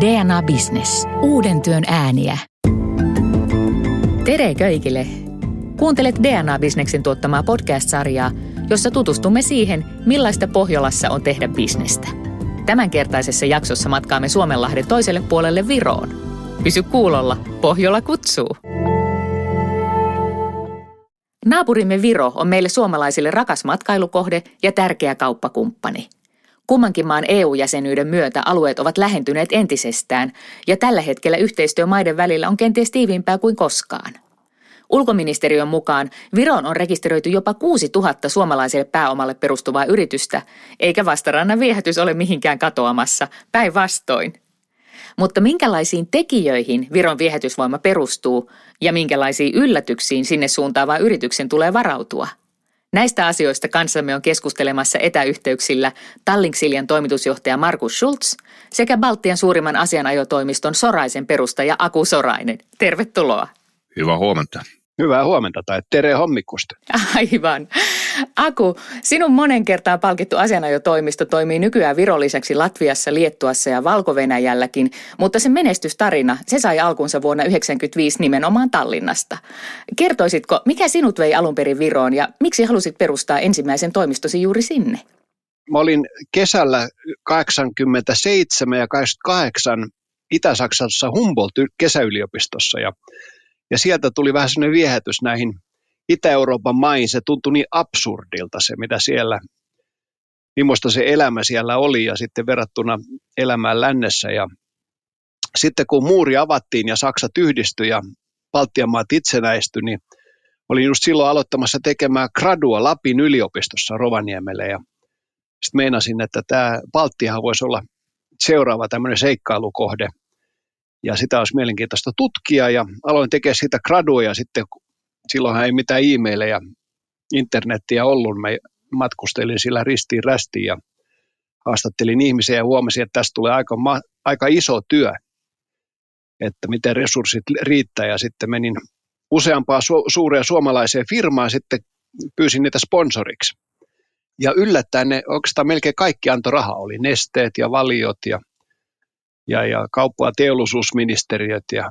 DNA Business. Uuden työn ääniä. Tere kaikille! Kuuntelet DNA Businessin tuottamaa podcast-sarjaa, jossa tutustumme siihen, millaista Pohjolassa on tehdä bisnestä. Tämänkertaisessa jaksossa matkaamme Suomenlahden toiselle puolelle Viroon. Pysy kuulolla, Pohjola kutsuu! Naapurimme Viro on meille suomalaisille rakas matkailukohde ja tärkeä kauppakumppani – Kummankin maan EU-jäsenyyden myötä alueet ovat lähentyneet entisestään, ja tällä hetkellä yhteistyö maiden välillä on kenties tiiviimpää kuin koskaan. Ulkoministeriön mukaan Viroon on rekisteröity jopa 6000 suomalaiselle pääomalle perustuvaa yritystä, eikä vastarannan viehätys ole mihinkään katoamassa, päinvastoin. Mutta minkälaisiin tekijöihin Viron viehätysvoima perustuu ja minkälaisiin yllätyksiin sinne suuntaava yrityksen tulee varautua – Näistä asioista kanssamme on keskustelemassa etäyhteyksillä Tallink-Siljan toimitusjohtaja Markus Schulz sekä Baltian suurimman asianajotoimiston Soraisen perustaja Aku Sorainen. Tervetuloa. Hyvää huomenta. Hyvää huomenta tai Tere Hommikusta. Aivan. Aku, sinun monen kertaan palkittu asianajotoimisto toimii nykyään Viron lisäksi Latviassa, Liettuassa ja valko mutta se menestystarina, se sai alkunsa vuonna 1995 nimenomaan Tallinnasta. Kertoisitko, mikä sinut vei alun perin Viroon ja miksi halusit perustaa ensimmäisen toimistosi juuri sinne? Mä olin kesällä 87 ja 88 Itä-Saksassa Humboldt-kesäyliopistossa ja, ja sieltä tuli vähän sellainen viehätys näihin – Itä-Euroopan maihin. Se tuntui niin absurdilta se, mitä siellä, millaista se elämä siellä oli ja sitten verrattuna elämään lännessä. Ja sitten kun muuri avattiin ja Saksa yhdistyi ja Baltian maat itsenäistyi, niin olin just silloin aloittamassa tekemään gradua Lapin yliopistossa Rovaniemelle ja sitten meinasin, että tämä Baltiahan voisi olla seuraava tämmöinen seikkailukohde. Ja sitä olisi mielenkiintoista tutkia. Ja aloin tekemään siitä gradua ja sitten silloinhan ei mitään e-maileja, internettiä ollut. Me matkustelin sillä ristiin rästiin ja haastattelin ihmisiä ja huomasin, että tästä tulee aika, aika iso työ, että miten resurssit riittää ja sitten menin useampaa su- suurea suomalaiseen firmaan sitten pyysin niitä sponsoriksi. Ja yllättäen ne oikeastaan melkein kaikki antoi rahaa, oli nesteet ja valiot ja, ja, ja kauppa- ja teollisuusministeriöt, ja,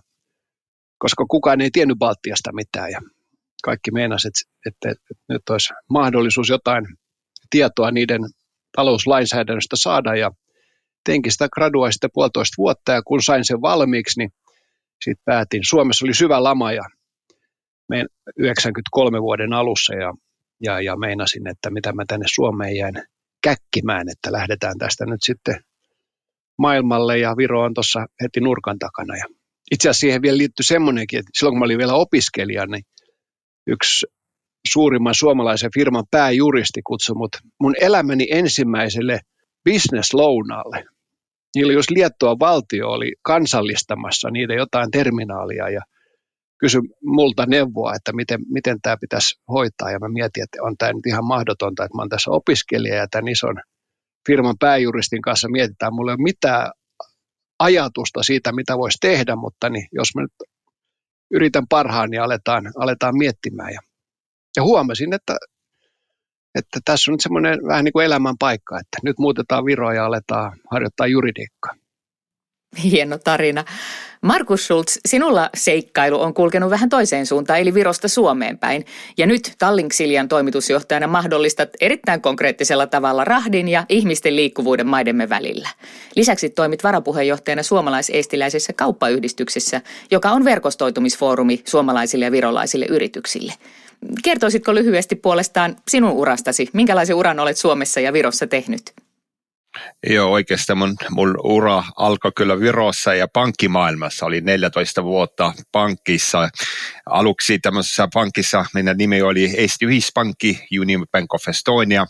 koska kukaan ei tiennyt Baltiasta mitään. Ja kaikki meinasivat, että, että, nyt olisi mahdollisuus jotain tietoa niiden talouslainsäädännöstä saada ja teinkin sitä gradua sitten puolitoista vuotta ja kun sain sen valmiiksi, niin sitten päätin. Suomessa oli syvä lama ja 93 vuoden alussa ja, ja, ja meinasin, että mitä mä tänne Suomeen jäin käkkimään, että lähdetään tästä nyt sitten maailmalle ja Viro on tuossa heti nurkan takana. Ja itse asiassa siihen vielä liittyi semmoinenkin, että silloin kun mä olin vielä opiskelija, niin yksi suurimman suomalaisen firman pääjuristi kutsui mut mun elämäni ensimmäiselle business-lounaalle. Niillä jos Liettua valtio oli kansallistamassa niitä jotain terminaalia ja kysyi multa neuvoa, että miten, miten tämä pitäisi hoitaa. Ja mä mietin, että on tämä nyt ihan mahdotonta, että mä oon tässä opiskelija ja tämän ison firman pääjuristin kanssa mietitään. Mulla ei ole mitään ajatusta siitä, mitä voisi tehdä, mutta niin jos mä nyt yritän parhaan ja aletaan, aletaan miettimään. Ja, ja huomasin, että, että tässä on nyt semmoinen vähän niin kuin elämän paikka, että nyt muutetaan viroa ja aletaan harjoittaa juridiikkaa. Hieno tarina. Markus Schulz, sinulla seikkailu on kulkenut vähän toiseen suuntaan, eli Virosta Suomeen päin. Ja nyt Tallink Siljan toimitusjohtajana mahdollistat erittäin konkreettisella tavalla rahdin ja ihmisten liikkuvuuden maidemme välillä. Lisäksi toimit varapuheenjohtajana suomalais-eestiläisessä kauppayhdistyksessä, joka on verkostoitumisfoorumi suomalaisille ja virolaisille yrityksille. Kertoisitko lyhyesti puolestaan sinun urastasi? Minkälaisen uran olet Suomessa ja Virossa tehnyt? Joo, oikeastaan mun, mun ura alkoi kyllä Virossa ja pankkimaailmassa. Oli 14 vuotta pankissa. Aluksi tämmöisessä pankissa, meidän nimi oli Eesti Ühispankki, Union Bank of Estonia.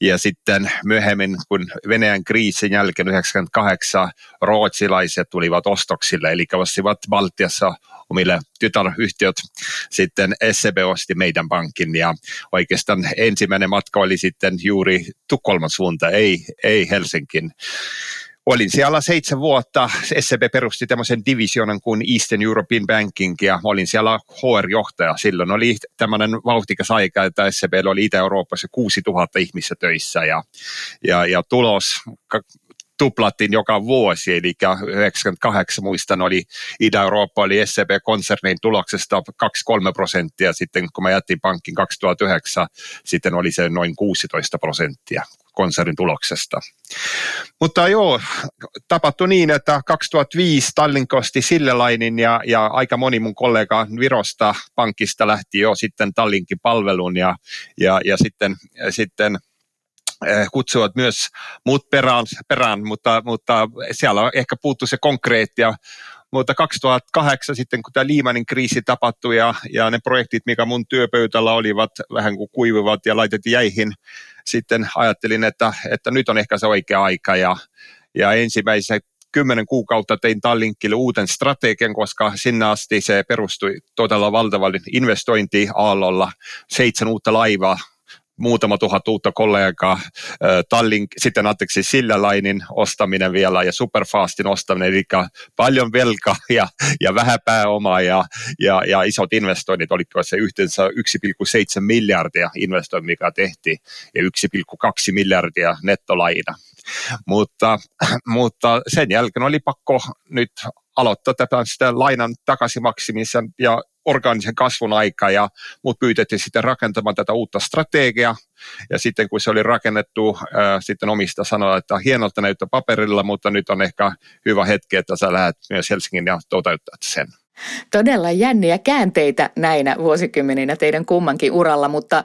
Ja sitten myöhemmin, kun Venäjän kriisin jälkeen 98 ruotsilaiset tulivat ostoksille, eli vastivat Baltiassa omille tytäryhtiöt. Sitten SEB osti meidän pankin ja oikeastaan ensimmäinen matka oli sitten juuri Tukholman suunta, ei, ei Helsinkin olin siellä seitsemän vuotta. SEB perusti tämmöisen divisionan kuin Eastern European Banking ja olin siellä HR-johtaja. Silloin oli tämmöinen vauhtikas aika, että SEB oli Itä-Euroopassa 6000 ihmistä töissä ja, ja, ja tulos tuplattiin joka vuosi, eli 98 muistan oli Ida-Eurooppa oli SCB-konsernin tuloksesta 2-3 prosenttia, sitten kun mä jättiin pankin 2009, sitten oli se noin 16 prosenttia konsernin tuloksesta. Mutta joo, tapahtui niin, että 2005 Tallink osti Sillelainin ja, ja aika moni mun kollega Virosta pankista lähti jo sitten Tallinkin palvelun ja, ja, ja sitten, sitten eh, kutsuvat myös muut perään, perään mutta, mutta siellä ehkä puuttu se konkreettia. Mutta 2008 sitten, kun tämä Liimanin kriisi tapahtui ja, ja ne projektit, mikä mun työpöytällä olivat, vähän kuin kuivuvat ja laitettiin jäihin, sitten ajattelin, että, että nyt on ehkä se oikea aika ja, ja ensimmäiset kymmenen kuukautta tein Tallinkille uuden strategian, koska sinne asti se perustui todella valtavalle investointiaallolla. Seitsemän uutta laivaa muutama tuhat uutta kollegaa, Tallink, sitten anteeksi sillä lainin ostaminen vielä ja Superfastin ostaminen, eli paljon velkaa ja, ja vähän pääomaa ja, ja, ja isot investoinnit, oliko se yhteensä 1,7 miljardia investoinnit, mikä tehtiin, ja 1,2 miljardia nettolaina. Mutta, mutta sen jälkeen oli pakko nyt aloittaa tätä sitä lainan takaisinmaksimisen ja orgaanisen kasvun aika ja mut pyytettiin sitten rakentamaan tätä uutta strategiaa ja sitten kun se oli rakennettu, ää, sitten omista sanoa, että hienolta näyttää paperilla, mutta nyt on ehkä hyvä hetki, että sä lähdet myös Helsingin ja toteuttaa sen. Todella jänniä käänteitä näinä vuosikymmeninä teidän kummankin uralla, mutta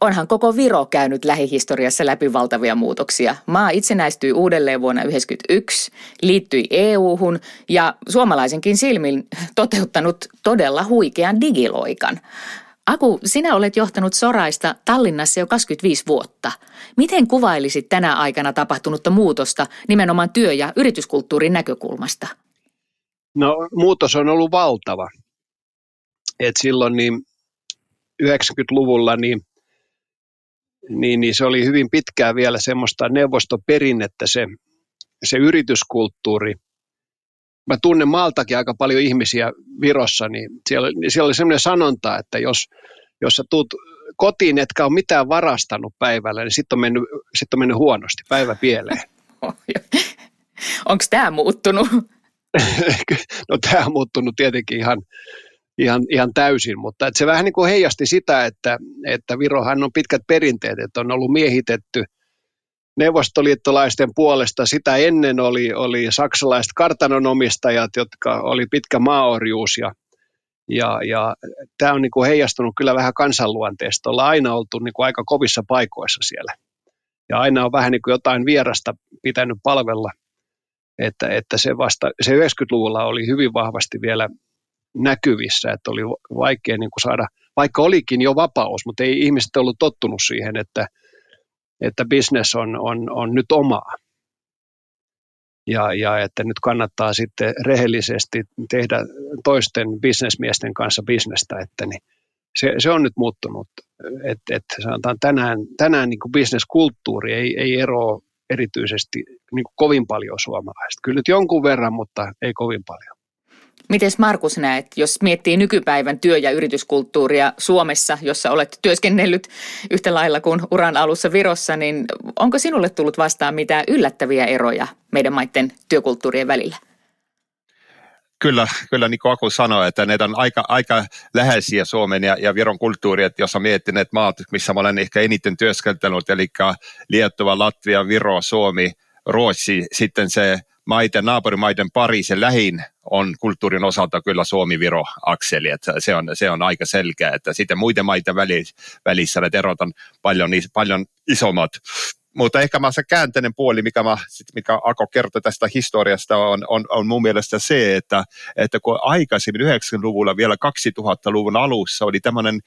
onhan koko Viro käynyt lähihistoriassa läpi valtavia muutoksia. Maa itsenäistyi uudelleen vuonna 1991, liittyi EU-hun ja suomalaisenkin silmin toteuttanut todella huikean digiloikan. Aku, sinä olet johtanut Soraista Tallinnassa jo 25 vuotta. Miten kuvailisit tänä aikana tapahtunutta muutosta nimenomaan työ- ja yrityskulttuurin näkökulmasta? No muutos on ollut valtava. Et silloin niin 90-luvulla niin, niin, niin se oli hyvin pitkään vielä semmoista neuvostoperinnettä se, se yrityskulttuuri. Mä tunnen Maltakin aika paljon ihmisiä Virossa, niin siellä, niin siellä oli semmoinen sanonta, että jos, jos sä tuut kotiin, etkä ole mitään varastanut päivällä, niin sitten on, mennyt, sit on mennyt huonosti, päivä pieleen. Onko tämä muuttunut? No tämä on muuttunut tietenkin ihan, ihan, ihan täysin, mutta se vähän niin kuin heijasti sitä, että, että Virohan on pitkät perinteet, että on ollut miehitetty neuvostoliittolaisten puolesta. Sitä ennen oli, oli saksalaiset kartanonomistajat, jotka oli pitkä maaorjuus ja, ja, ja tämä on niin kuin heijastunut kyllä vähän kansanluonteesta. Ollaan aina oltu niin kuin aika kovissa paikoissa siellä. Ja aina on vähän niin kuin jotain vierasta pitänyt palvella – että, että se, vasta, se 90-luvulla oli hyvin vahvasti vielä näkyvissä, että oli vaikea niin kuin saada, vaikka olikin jo vapaus, mutta ei ihmiset ollut tottunut siihen, että, että business on, on, on nyt omaa. Ja, ja että nyt kannattaa sitten rehellisesti tehdä toisten bisnesmiesten kanssa bisnestä, että niin se, se on nyt muuttunut. Että et sanotaan tänään, tänään niin bisneskulttuuri ei, ei eroa erityisesti niin kuin kovin paljon suomalaiset. Kyllä nyt jonkun verran, mutta ei kovin paljon. Miten Markus näet, jos miettii nykypäivän työ- ja yrityskulttuuria Suomessa, jossa olet työskennellyt yhtä lailla kuin uran alussa Virossa, niin onko sinulle tullut vastaan mitään yllättäviä eroja meidän maiden työkulttuurien välillä? Kyllä, kyllä niin kuin Aku sanoi, että ne on aika, aika läheisiä Suomen ja, ja Viron kulttuuri, että jos mietin ne maat, missä mä olen ehkä eniten työskentellyt, eli Liettova, Latvia, Viro, Suomi, Ruotsi, sitten se maiden, naapurimaiden pari, se lähin on kulttuurin osalta kyllä Suomi-Viro-akseli, että se on, se on aika selkeä, että sitten muiden maiden välissä ne erot on paljon, paljon isommat mutta ehkä mä se käänteinen puoli, mikä, mä, mikä Ako kertoi tästä historiasta, on, on, on mun mielestä se, että, että kun aikaisemmin 90-luvulla, vielä 2000-luvun alussa oli tämmöinen,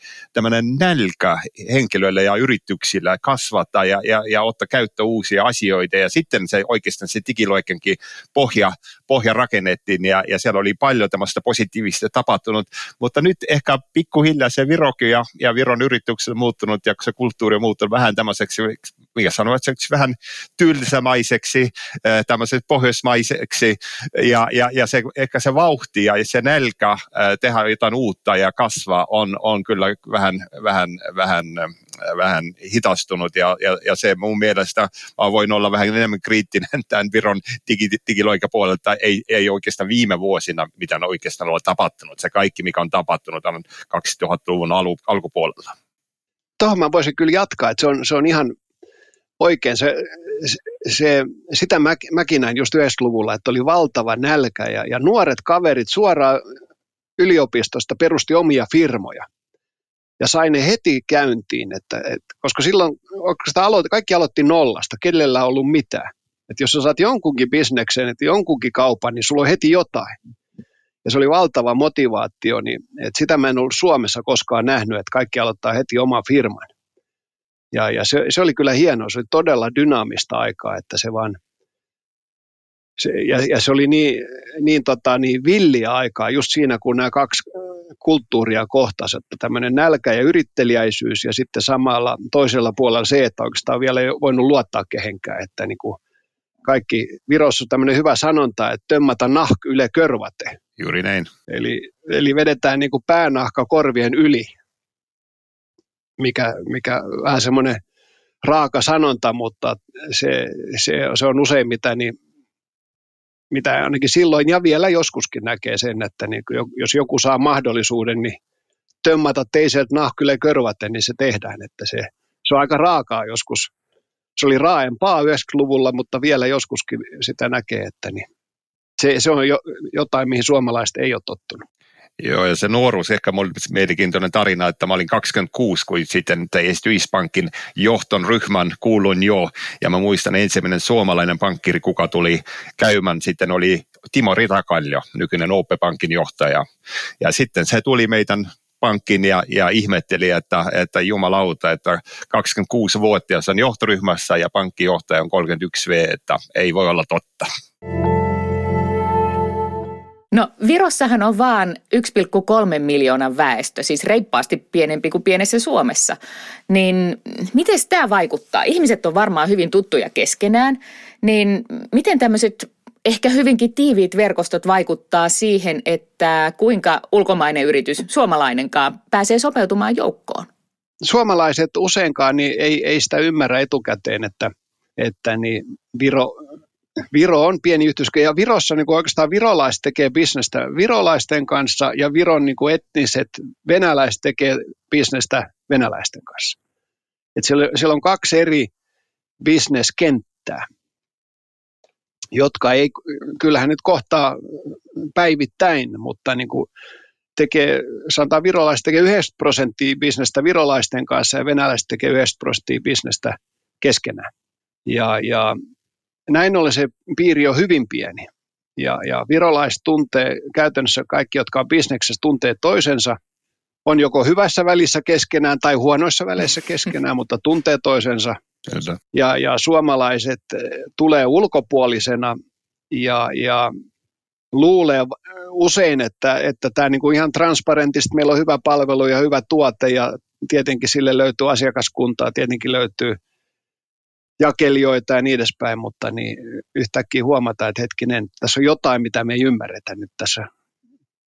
nälkä henkilöille ja yrityksillä kasvattaa ja, ja, ja ottaa käyttöön uusia asioita, ja sitten se oikeastaan se digiloikenkin pohja, pohja rakennettiin, ja, ja siellä oli paljon tämmöistä positiivista tapahtunut, mutta nyt ehkä pikkuhiljaa se Virokin ja, ja Viron yritykset muuttunut, ja se kulttuuri on muuttunut vähän tämmöiseksi mikä sanoiseksi vähän tylsämaiseksi, tämmöiseksi pohjoismaiseksi ja, ja, ja se, ehkä se vauhti ja se nälkä tehdä jotain uutta ja kasvaa on, on kyllä vähän, vähän, vähän vähän hitastunut ja, ja, ja se mun mielestä mä voin olla vähän enemmän kriittinen tämän Viron digi, digiloikapuolelta, ei, ei oikeastaan viime vuosina, mitä on oikeastaan ole tapahtunut. Se kaikki, mikä on tapahtunut on 2000-luvun alu, alkupuolella. Tuohon mä voisin kyllä jatkaa, että se on, se on ihan oikein. Se, se, sitä mä, mäkin näin just 90-luvulla, että oli valtava nälkä ja, ja nuoret kaverit suoraan yliopistosta perusti omia firmoja ja sain ne heti käyntiin, että, et, koska silloin aloitti, kaikki aloitti nollasta, kenellä on ollut mitään. Että jos sä saat jonkunkin bisneksen, että jonkunkin kaupan, niin sulla on heti jotain. Ja se oli valtava motivaatio, niin että sitä mä en ollut Suomessa koskaan nähnyt, että kaikki aloittaa heti oman firman. Ja, ja se, se oli kyllä hienoa, se oli todella dynaamista aikaa, että se vaan, se, ja, ja se oli niin, niin, tota, niin villiä aikaa, just siinä kun nämä kaksi kulttuuria kohtasi, että tämmöinen nälkä ja yritteliäisyys ja sitten samalla toisella puolella se, että oikeastaan vielä ei voinut luottaa kehenkään, että niin kuin kaikki, Virossa on tämmöinen hyvä sanonta, että tömmätä nahk yle körvate. Juuri näin. Eli, eli vedetään niin kuin päänahka korvien yli, mikä, mikä vähän semmoinen raaka sanonta, mutta se, se, se on useimmiten niin mitä ainakin silloin ja vielä joskuskin näkee sen, että niin jos joku saa mahdollisuuden, niin tömmätä teiseltä nahkyle körvaten, niin se tehdään. Että se, se on aika raakaa joskus. Se oli raaempaa 90-luvulla, mutta vielä joskuskin sitä näkee, että niin se, se on jo, jotain, mihin suomalaiset ei ole tottunut. Joo, ja se nuoruus ehkä oli mielenkiintoinen tarina, että mä olin 26, kun sitten Estyispankin johton ryhmän kuulun jo, ja mä muistan ensimmäinen suomalainen pankkiri, kuka tuli käymään, sitten oli Timo Ritakaljo, nykyinen OP-pankin johtaja, ja sitten se tuli meidän pankkiin ja, ja ihmetteli, että, että jumalauta, että 26-vuotias on johtoryhmässä ja pankkijohtaja on 31V, että ei voi olla totta. No Virossahan on vaan 1,3 miljoonan väestö, siis reippaasti pienempi kuin pienessä Suomessa. Niin miten tämä vaikuttaa? Ihmiset on varmaan hyvin tuttuja keskenään, niin miten tämmöiset ehkä hyvinkin tiiviit verkostot vaikuttaa siihen, että kuinka ulkomainen yritys, suomalainenkaan, pääsee sopeutumaan joukkoon? Suomalaiset useinkaan niin ei, ei sitä ymmärrä etukäteen, että, että niin Viro Viro on pieni yhteiskunta ja Virossa niin kuin oikeastaan virolaiset tekee bisnestä virolaisten kanssa ja Viron niin kuin etniset venäläiset tekee bisnestä venäläisten kanssa. Et siellä, siellä on kaksi eri bisneskenttää, jotka ei, kyllähän nyt kohtaa päivittäin, mutta niin kuin tekee, sanotaan virolaiset tekee 90 prosenttia bisnestä virolaisten kanssa ja venäläiset tekee 90 prosenttia bisnestä keskenään. Ja, ja näin ollen se piiri on hyvin pieni. Ja, ja virolaiset tuntee, käytännössä kaikki, jotka on bisneksessä, tuntee toisensa. On joko hyvässä välissä keskenään tai huonoissa väleissä keskenään, mutta tuntee toisensa. Ja, ja suomalaiset eh, tulee ulkopuolisena ja, ja luulee usein, että, että tämä niin kuin ihan transparentisti, meillä on hyvä palvelu ja hyvä tuote ja tietenkin sille löytyy asiakaskuntaa, tietenkin löytyy – jakelijoita ja niin edespäin, mutta niin yhtäkkiä huomataan, että hetkinen, tässä on jotain, mitä me ei ymmärretä nyt tässä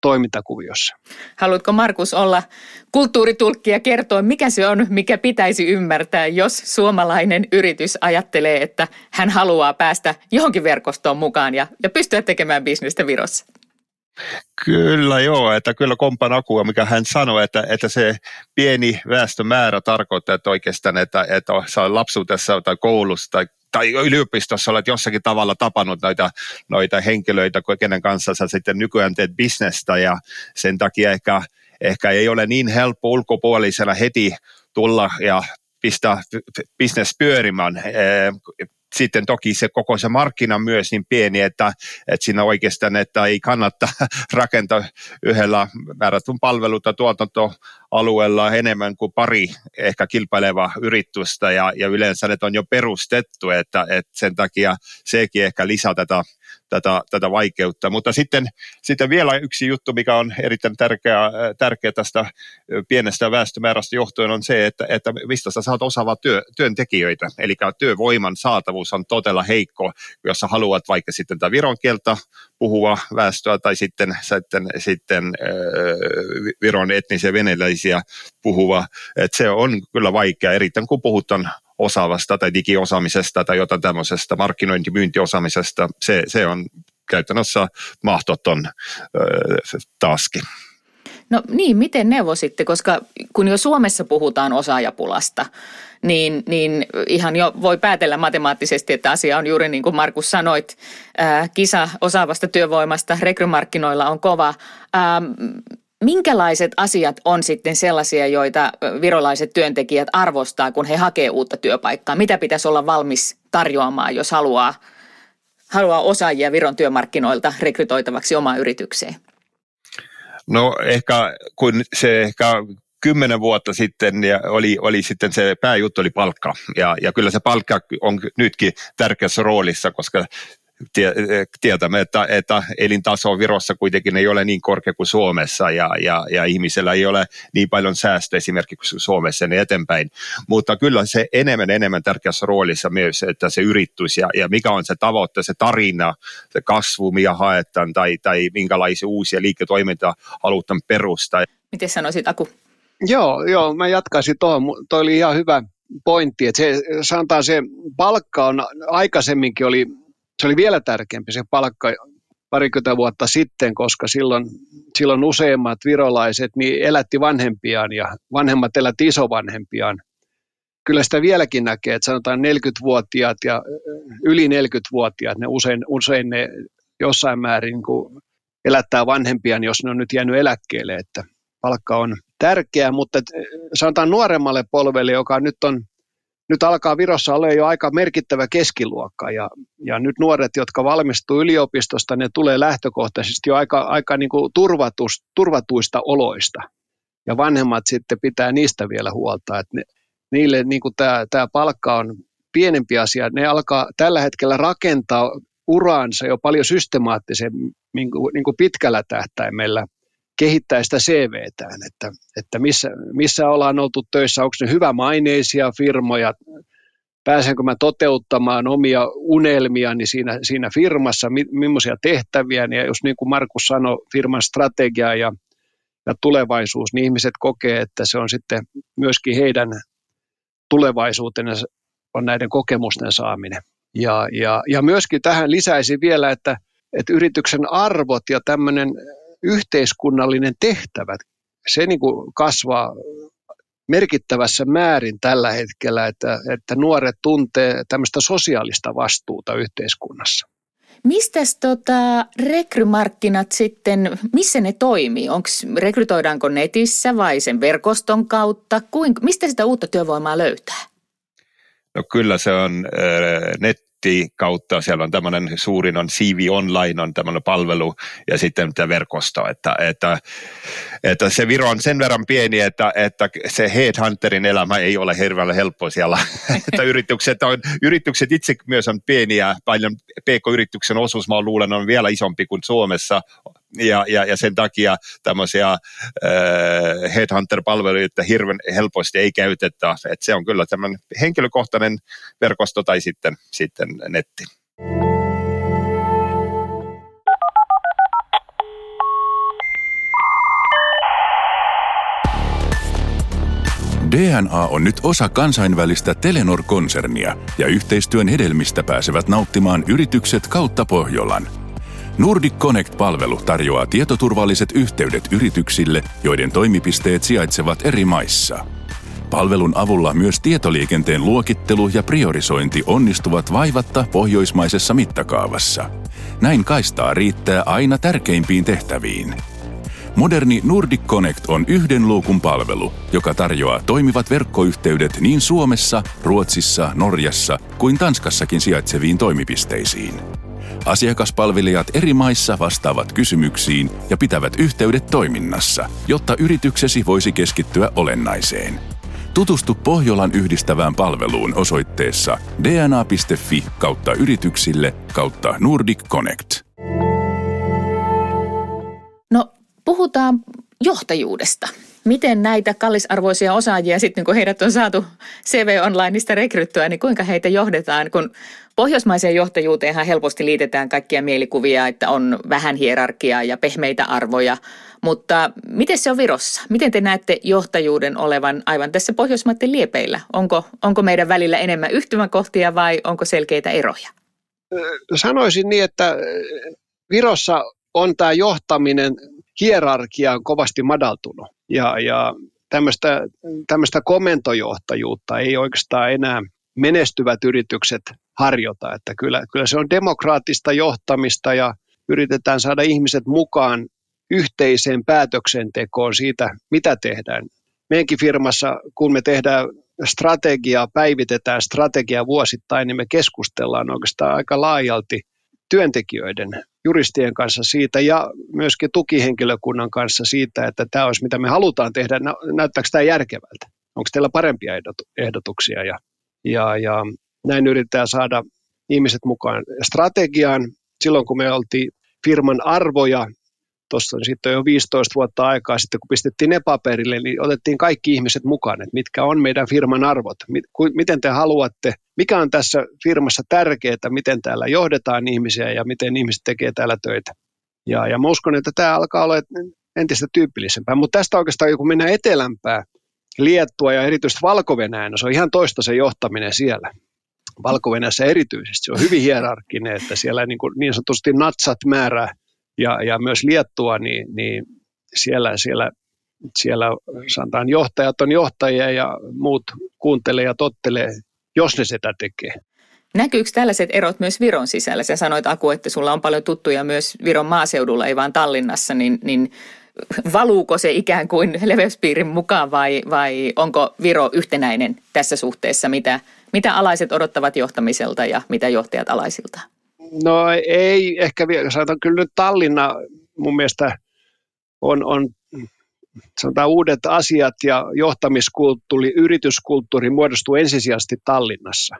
toimintakuviossa. Haluatko Markus olla kulttuuritulkki ja kertoa, mikä se on, mikä pitäisi ymmärtää, jos suomalainen yritys ajattelee, että hän haluaa päästä johonkin verkostoon mukaan ja, ja pystyä tekemään bisnestä Virossa? Kyllä joo, että kyllä kompan akua, mikä hän sanoi, että, että se pieni väestömäärä tarkoittaa, että oikeastaan, että, että saa lapsuudessa tai koulussa tai tai yliopistossa olet jossakin tavalla tapannut noita, noita henkilöitä, kenen kanssa sä sitten nykyään teet bisnestä ja sen takia ehkä, ehkä ei ole niin helppo ulkopuolisena heti tulla ja pistää bisnes pyörimään sitten toki se koko se markkina myös niin pieni, että, että siinä oikeastaan, että ei kannata rakentaa yhdellä määrätyn palveluta tuotantoalueella enemmän kuin pari ehkä kilpailevaa yritystä ja, ja yleensä ne on jo perustettu, että, että sen takia sekin ehkä lisää tätä tätä, tätä vaikeutta. Mutta sitten, sitten vielä yksi juttu, mikä on erittäin tärkeä, tärkeä tästä pienestä väestömäärästä johtuen, on se, että, että mistä sä saat osaavaa työ, työntekijöitä. Eli työvoiman saatavuus on todella heikko, jos sä haluat vaikka sitten tätä viron kieltä puhua väestöä tai sitten, sitten, sitten viron etnisiä venäläisiä puhuva. Et se on kyllä vaikea, erittäin kun puhutaan osaavasta tai digiosaamisesta tai jotain tämmöisestä markkinointimyyntiosaamisesta, se, se on käytännössä mahdoton taski. No niin, miten neuvositte, koska kun jo Suomessa puhutaan osaajapulasta, niin, niin ihan jo voi päätellä matemaattisesti, että asia on juuri niin kuin Markus sanoit, ää, kisa osaavasta työvoimasta rekrymarkkinoilla on kova. Ää, Minkälaiset asiat on sitten sellaisia, joita virolaiset työntekijät arvostaa, kun he hakee uutta työpaikkaa? Mitä pitäisi olla valmis tarjoamaan, jos haluaa, haluaa osaajia Viron työmarkkinoilta rekrytoitavaksi omaan yritykseen? No ehkä kun se ehkä kymmenen vuotta sitten ja oli, oli sitten se pääjuttu oli palkka. Ja, ja kyllä se palkka on nytkin tärkeässä roolissa, koska tietämme, että, että elintaso Virossa kuitenkin ei ole niin korkea kuin Suomessa ja, ja, ja ihmisellä ei ole niin paljon säästöä esimerkiksi kuin Suomessa niin eteenpäin. Mutta kyllä se enemmän enemmän tärkeässä roolissa myös, että se yritys ja, ja mikä on se tavoite, se tarina, se kasvu, mikä haetaan tai, tai minkälaisia uusia liiketoimintaa halutaan perustaa. Miten sanoisit Aku? Joo, joo, mä jatkaisin tuohon. Toi oli ihan hyvä pointti, että se, sanotaan se palkka on aikaisemminkin oli se oli vielä tärkeämpi se palkka parikymmentä vuotta sitten, koska silloin, silloin useimmat virolaiset niin elätti vanhempiaan ja vanhemmat elätti isovanhempiaan. Kyllä sitä vieläkin näkee, että sanotaan 40-vuotiaat ja yli 40-vuotiaat, ne usein, usein ne jossain määrin niin elättää vanhempiaan, jos ne on nyt jäänyt eläkkeelle, että palkka on tärkeä, mutta sanotaan nuoremmalle polvelle, joka nyt on nyt alkaa Virossa olla jo aika merkittävä keskiluokka ja, ja nyt nuoret, jotka valmistuu yliopistosta, ne tulee lähtökohtaisesti jo aika, aika niin kuin turvatus, turvatuista oloista. Ja vanhemmat sitten pitää niistä vielä huolta, että ne, niille niin kuin tämä, tämä palkka on pienempi asia. Ne alkaa tällä hetkellä rakentaa uraansa jo paljon systemaattisemmin niin kuin, niin kuin pitkällä tähtäimellä – kehittää sitä CVtään, että, että missä, missä ollaan oltu töissä, onko ne hyvämaineisia firmoja, pääsenkö mä toteuttamaan omia unelmiani siinä, siinä firmassa, mi, millaisia tehtäviä, ja jos niin kuin Markus sanoi, firman strategia ja, ja tulevaisuus, niin ihmiset kokee, että se on sitten myöskin heidän tulevaisuutensa on näiden kokemusten saaminen. Ja, ja, ja myöskin tähän lisäisin vielä, että, että yrityksen arvot ja tämmöinen yhteiskunnallinen tehtävä, se niin kuin kasvaa merkittävässä määrin tällä hetkellä, että, että nuoret tuntee tämmöistä sosiaalista vastuuta yhteiskunnassa. Mistä tota, rekrymarkkinat sitten, missä ne toimii? Onks, rekrytoidaanko netissä vai sen verkoston kautta? Kuinka, mistä sitä uutta työvoimaa löytää? No kyllä se on äh, net, kautta, siellä on tämmöinen suurin on CV Online on tämmöinen palvelu ja sitten tämä verkosto, että, että, että se Viro on sen verran pieni, että, että se headhunterin elämä ei ole hirveän helppo siellä, että yritykset, on, yritykset itse myös on pieniä, paljon PK-yrityksen osuus mä luulen on vielä isompi kuin Suomessa, ja, ja, ja sen takia tämmöisiä äh, headhunter-palveluita hirveän helposti ei käytetä. Et se on kyllä tämmöinen henkilökohtainen verkosto tai sitten, sitten netti. DNA on nyt osa kansainvälistä Telenor-konsernia ja yhteistyön hedelmistä pääsevät nauttimaan yritykset kautta Pohjolan – Nordic Connect-palvelu tarjoaa tietoturvalliset yhteydet yrityksille, joiden toimipisteet sijaitsevat eri maissa. Palvelun avulla myös tietoliikenteen luokittelu ja priorisointi onnistuvat vaivatta pohjoismaisessa mittakaavassa. Näin kaistaa riittää aina tärkeimpiin tehtäviin. Moderni Nordic Connect on yhden luukun palvelu, joka tarjoaa toimivat verkkoyhteydet niin Suomessa, Ruotsissa, Norjassa kuin Tanskassakin sijaitseviin toimipisteisiin. Asiakaspalvelijat eri maissa vastaavat kysymyksiin ja pitävät yhteydet toiminnassa, jotta yrityksesi voisi keskittyä olennaiseen. Tutustu Pohjolan yhdistävään palveluun osoitteessa dna.fi kautta yrityksille kautta Nordic Connect. No, puhutaan johtajuudesta. Miten näitä kallisarvoisia osaajia sitten, kun heidät on saatu CV Onlineista rekryttyä, niin kuinka heitä johdetaan? Kun pohjoismaiseen johtajuuteenhan helposti liitetään kaikkia mielikuvia, että on vähän hierarkiaa ja pehmeitä arvoja. Mutta miten se on Virossa? Miten te näette johtajuuden olevan aivan tässä Pohjoismaiden liepeillä? Onko, onko meidän välillä enemmän yhtymäkohtia vai onko selkeitä eroja? Sanoisin niin, että Virossa on tämä johtaminen hierarkia on kovasti madaltunut ja, ja tämmöistä, tämmöistä komentojohtajuutta ei oikeastaan enää menestyvät yritykset harjoita. Että kyllä, kyllä se on demokraattista johtamista ja yritetään saada ihmiset mukaan yhteiseen päätöksentekoon siitä, mitä tehdään. Meidänkin firmassa, kun me tehdään strategiaa, päivitetään strategiaa vuosittain, niin me keskustellaan oikeastaan aika laajalti työntekijöiden, juristien kanssa siitä ja myöskin tukihenkilökunnan kanssa siitä, että tämä olisi mitä me halutaan tehdä. Näyttääkö tämä järkevältä? Onko teillä parempia ehdotuksia? Ja, ja, ja näin yritetään saada ihmiset mukaan strategiaan. Silloin kun me oltiin firman arvoja tuossa sitten jo 15 vuotta aikaa sitten, kun pistettiin ne paperille, niin otettiin kaikki ihmiset mukaan, että mitkä on meidän firman arvot, miten te haluatte, mikä on tässä firmassa tärkeää, miten täällä johdetaan ihmisiä ja miten ihmiset tekee täällä töitä. Ja, ja mä uskon, että tämä alkaa olla entistä tyypillisempää, mutta tästä oikeastaan kun mennään etelämpää, Liettua ja erityisesti valko no se on ihan toista se johtaminen siellä. valko erityisesti, se on hyvin hierarkkinen, että siellä niin, kuin niin sanotusti natsat määrää ja, ja myös Liettua, niin, niin siellä, siellä, siellä sanotaan johtajat on johtajia ja muut kuuntelee ja tottelee, jos ne sitä tekee. Näkyykö tällaiset erot myös Viron sisällä? Sä sanoit Aku, että sulla on paljon tuttuja myös Viron maaseudulla, ei vaan Tallinnassa, niin, niin valuuko se ikään kuin leveyspiirin mukaan vai, vai onko Viro yhtenäinen tässä suhteessa? Mitä, mitä alaiset odottavat johtamiselta ja mitä johtajat alaisilta? No ei ehkä vielä, sanotaan kyllä nyt Tallinna mun mielestä on, on sanotaan uudet asiat ja johtamiskulttuuri, yrityskulttuuri muodostuu ensisijaisesti Tallinnassa,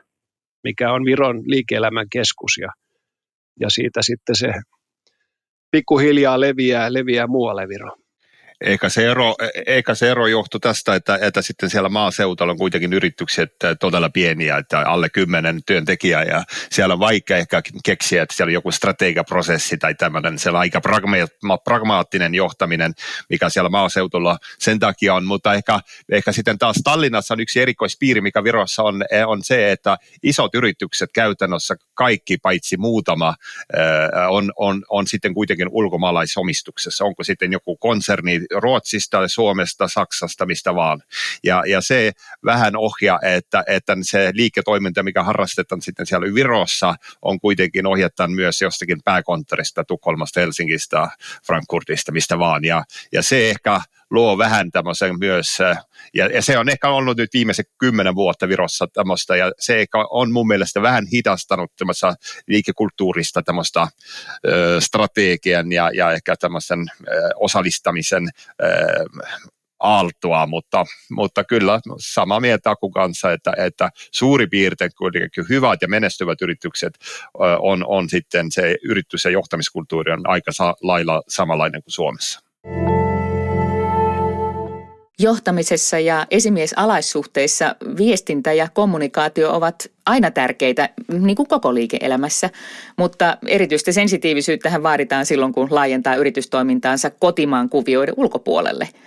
mikä on Viron liike-elämän keskus ja, ja siitä sitten se pikkuhiljaa leviää, leviää muualle Viroon. Eikä se ero, eikä se ero johtu tästä, että, että sitten siellä maaseutulla on kuitenkin yritykset todella pieniä, että alle kymmenen työntekijää ja siellä on vaikea ehkä keksiä, että siellä on joku strategiaprosessi tai tämmöinen, siellä on aika pragmaattinen johtaminen, mikä siellä maaseutulla sen takia on, mutta ehkä, ehkä sitten taas Tallinnassa on yksi erikoispiiri, mikä Virossa on, on se, että isot yritykset käytännössä kaikki paitsi muutama on, on, on sitten kuitenkin ulkomaalaisomistuksessa, onko sitten joku konserni Ruotsista, Suomesta, Saksasta, mistä vaan. Ja, ja se vähän ohjaa, että, että se liiketoiminta, mikä harrastetaan sitten siellä Virossa, on kuitenkin ohjattan myös jostakin pääkonttorista, Tukholmasta, Helsingistä, Frankfurtista, mistä vaan. Ja, ja se ehkä luo vähän tämmöisen myös, ja, ja se on ehkä ollut nyt viimeiset kymmenen vuotta Virossa tämmöistä, ja se on mun mielestä vähän hidastanut tämmöistä liikekulttuurista tämmöistä ö, strategian ja, ja ehkä tämmöisen ö, osallistamisen ö, aaltoa, mutta, mutta kyllä samaa mieltä Aku kanssa, että, että suuri piirtein kuitenkin hyvät ja menestyvät yritykset on, on sitten se yritys- ja johtamiskulttuuri on aika sa- lailla samanlainen kuin Suomessa. Johtamisessa ja esimiesalaissuhteissa viestintä ja kommunikaatio ovat aina tärkeitä, niin kuin koko liike-elämässä, mutta erityistä sensitiivisyyttä vaaditaan silloin, kun laajentaa yritystoimintaansa kotimaan kuvioiden ulkopuolelle –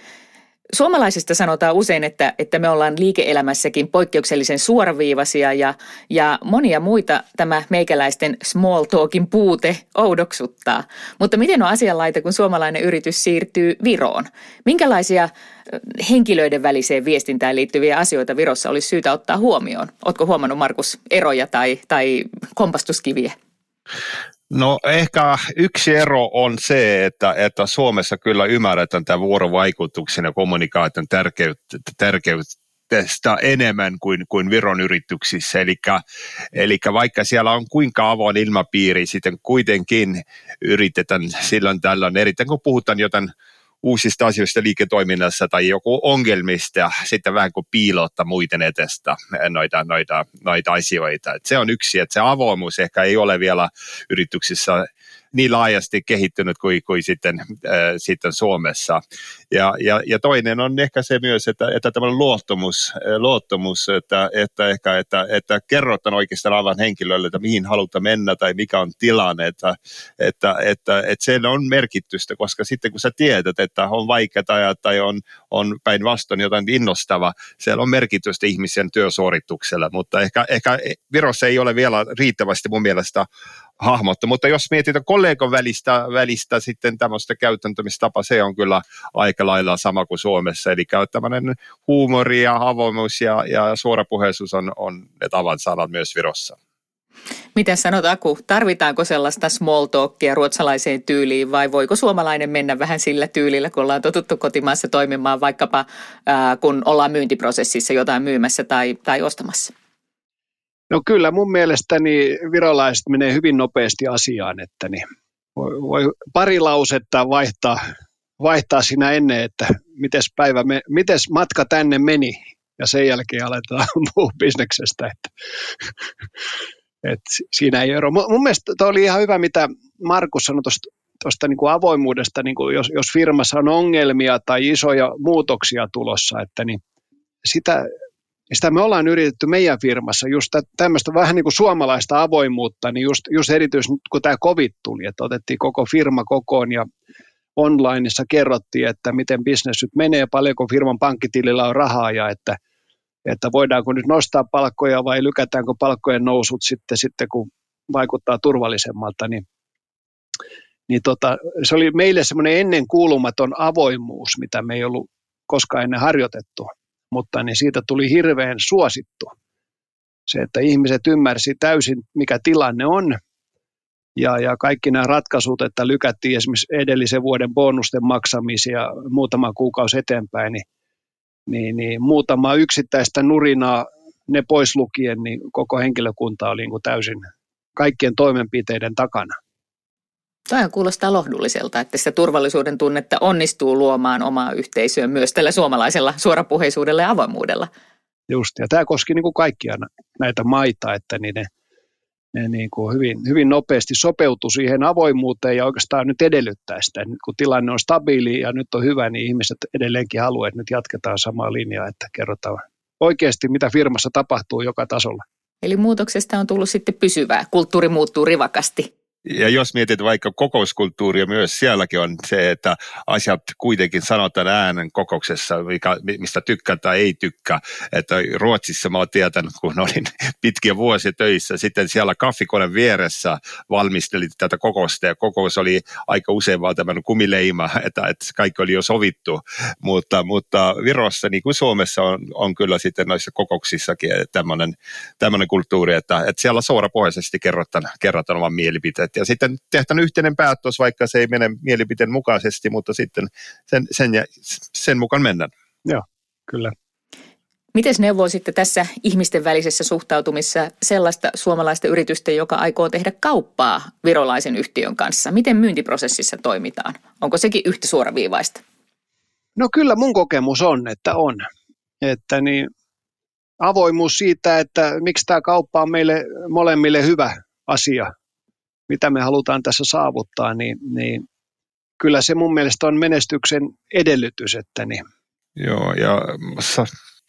Suomalaisista sanotaan usein, että, että me ollaan liike-elämässäkin poikkeuksellisen suoraviivaisia ja, ja monia muita tämä meikäläisten small talkin puute oudoksuttaa. Mutta miten on asianlaita, kun suomalainen yritys siirtyy Viroon? Minkälaisia henkilöiden väliseen viestintään liittyviä asioita Virossa olisi syytä ottaa huomioon? Oletko huomannut, Markus, eroja tai, tai kompastuskiviä? No ehkä yksi ero on se, että, että Suomessa kyllä ymmärretään tämä vuorovaikutuksen ja kommunikaation tärkeyttä, tärkeyttä enemmän kuin, kuin Viron yrityksissä. Eli, eli vaikka siellä on kuinka avoin ilmapiiri, sitten kuitenkin yritetään silloin tällöin, erittäin kun puhutaan jotain uusista asioista liiketoiminnassa tai joku ongelmista sitten vähän kuin piilottaa muiden edestä noita, noita, noita asioita. Et se on yksi, että se avoimuus ehkä ei ole vielä yrityksissä niin laajasti kehittynyt kuin, kuin sitten, äh, sitten Suomessa. Ja, ja, ja, toinen on ehkä se myös, että, että tämä luottamus, äh, luottamus että, että, ehkä, että, että kerrotaan oikeastaan aivan henkilölle, että mihin halutaan mennä tai mikä on tilanne, että, että, että, että se on merkitystä, koska sitten kun sä tiedät, että on vaikeaa tai on, on päinvastoin jotain innostava, siellä on merkitystä ihmisen työsuorituksella, mutta ehkä, ehkä Virossa ei ole vielä riittävästi mun mielestä hahmottu. Mutta jos mietitään kollegan välistä, välistä sitten tämmöistä käytäntömistapa, se on kyllä aika lailla sama kuin Suomessa. Eli tämmöinen huumori ja avoimuus ja, ja suorapuheisuus on, on ne tavan sanat myös Virossa. Miten sanot Aku, tarvitaanko sellaista small talkia ruotsalaiseen tyyliin vai voiko suomalainen mennä vähän sillä tyylillä, kun ollaan totuttu kotimaassa toimimaan vaikkapa kun ollaan myyntiprosessissa jotain myymässä tai, tai ostamassa? No kyllä mun mielestäni virolaiset menee hyvin nopeasti asiaan, että niin voi, voi pari lausetta vaihtaa, vaihtaa siinä ennen, että mites, päivä me, mites matka tänne meni ja sen jälkeen aletaan puhua bisneksestä. Että, että siinä ei ero. Mun mielestä toi oli ihan hyvä, mitä Markus sanoi tuosta tuosta niin kuin avoimuudesta, niin kuin jos, jos firmassa on ongelmia tai isoja muutoksia tulossa, että niin sitä ja sitä me ollaan yritetty meidän firmassa, just tämmöistä vähän niin kuin suomalaista avoimuutta, niin just, just erityisesti kun tämä COVID tuli, että otettiin koko firma kokoon ja onlineissa kerrottiin, että miten bisnes nyt menee, paljonko firman pankkitilillä on rahaa ja että, että voidaanko nyt nostaa palkkoja vai lykätäänkö palkkojen nousut sitten, sitten kun vaikuttaa turvallisemmalta, niin, niin tota, se oli meille semmoinen ennen kuulumaton avoimuus, mitä me ei ollut koskaan ennen harjoitettu mutta niin siitä tuli hirveän suosittu. Se, että ihmiset ymmärsi täysin, mikä tilanne on, ja, ja kaikki nämä ratkaisut, että lykättiin esimerkiksi edellisen vuoden bonusten maksamisia muutama kuukausi eteenpäin, niin, niin, niin muutama yksittäistä nurinaa ne pois lukien, niin koko henkilökunta oli niin kuin täysin kaikkien toimenpiteiden takana. Tämä kuulostaa lohdulliselta, että sitä turvallisuuden tunnetta onnistuu luomaan omaa yhteisöä myös tällä suomalaisella suorapuheisuudella ja avoimuudella. Just, ja tämä koski niin kuin kaikkia näitä maita, että niin ne, ne niin kuin hyvin, hyvin nopeasti sopeutui siihen avoimuuteen ja oikeastaan nyt edellyttää sitä. Nyt kun tilanne on stabiili ja nyt on hyvä, niin ihmiset edelleenkin haluavat, että nyt jatketaan samaa linjaa, että kerrotaan oikeasti, mitä firmassa tapahtuu joka tasolla. Eli muutoksesta on tullut sitten pysyvää. Kulttuuri muuttuu rivakasti. Ja jos mietit vaikka kokouskulttuuria myös, sielläkin on se, että asiat kuitenkin sanotaan äänen kokouksessa, mikä, mistä tykkää tai ei tykkää. Että Ruotsissa mä oon tietänyt, kun olin pitkiä vuosia töissä, sitten siellä kahvikoneen vieressä valmistelit tätä kokousta ja kokous oli aika usein vaan kumileima, että, että kaikki oli jo sovittu. Mutta, mutta Virossa, niin kuin Suomessa, on, on kyllä sitten noissa kokouksissakin tämmöinen, tämmöinen kulttuuri, että, että siellä suorapohjaisesti kerrotaan, kerrotaan oman mielipiteet ja sitten tehdään yhteinen päätös, vaikka se ei mene mielipiteen mukaisesti, mutta sitten sen, sen, sen mukaan mennään. Joo, kyllä. Miten neuvoisitte tässä ihmisten välisessä suhtautumissa sellaista suomalaista yritystä, joka aikoo tehdä kauppaa virolaisen yhtiön kanssa? Miten myyntiprosessissa toimitaan? Onko sekin yhtä suoraviivaista? No kyllä mun kokemus on, että on. Että niin, avoimuus siitä, että miksi tämä kauppa on meille molemmille hyvä asia mitä me halutaan tässä saavuttaa, niin, niin kyllä se mun mielestä on menestyksen edellytys. Että niin. Joo, ja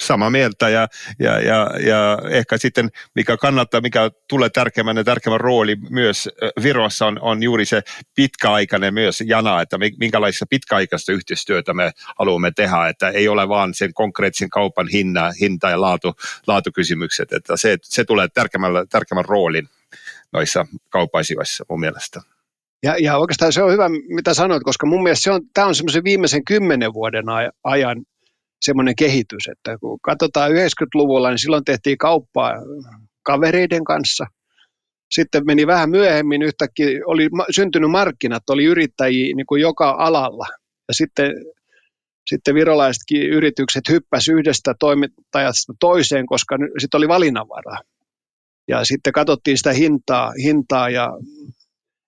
samaa mieltä ja, ja, ja, ja ehkä sitten mikä kannattaa, mikä tulee tärkeimmän ja tärkeimmän rooli myös Virossa on, on juuri se pitkäaikainen myös jana, että minkälaista pitkäaikaista yhteistyötä me haluamme tehdä, että ei ole vaan sen konkreettisen kaupan hinna, hinta ja laatu, laatukysymykset, että se, se tulee tärkeimmän, tärkeimmän roolin noissa kaupaisijoissa mun mielestä. Ja, ja oikeastaan se on hyvä, mitä sanoit, koska mun mielestä on, tämä on semmoisen viimeisen kymmenen vuoden ajan semmoinen kehitys, että kun katsotaan 90-luvulla, niin silloin tehtiin kauppaa kavereiden kanssa. sitten meni vähän myöhemmin yhtäkkiä, oli syntynyt markkinat, oli yrittäjiä niin kuin joka alalla. Ja sitten, sitten virolaisetkin yritykset hyppäsivät yhdestä toimittajasta toiseen, koska sitten oli valinnanvaraa. Ja sitten katsottiin sitä hintaa, hintaa ja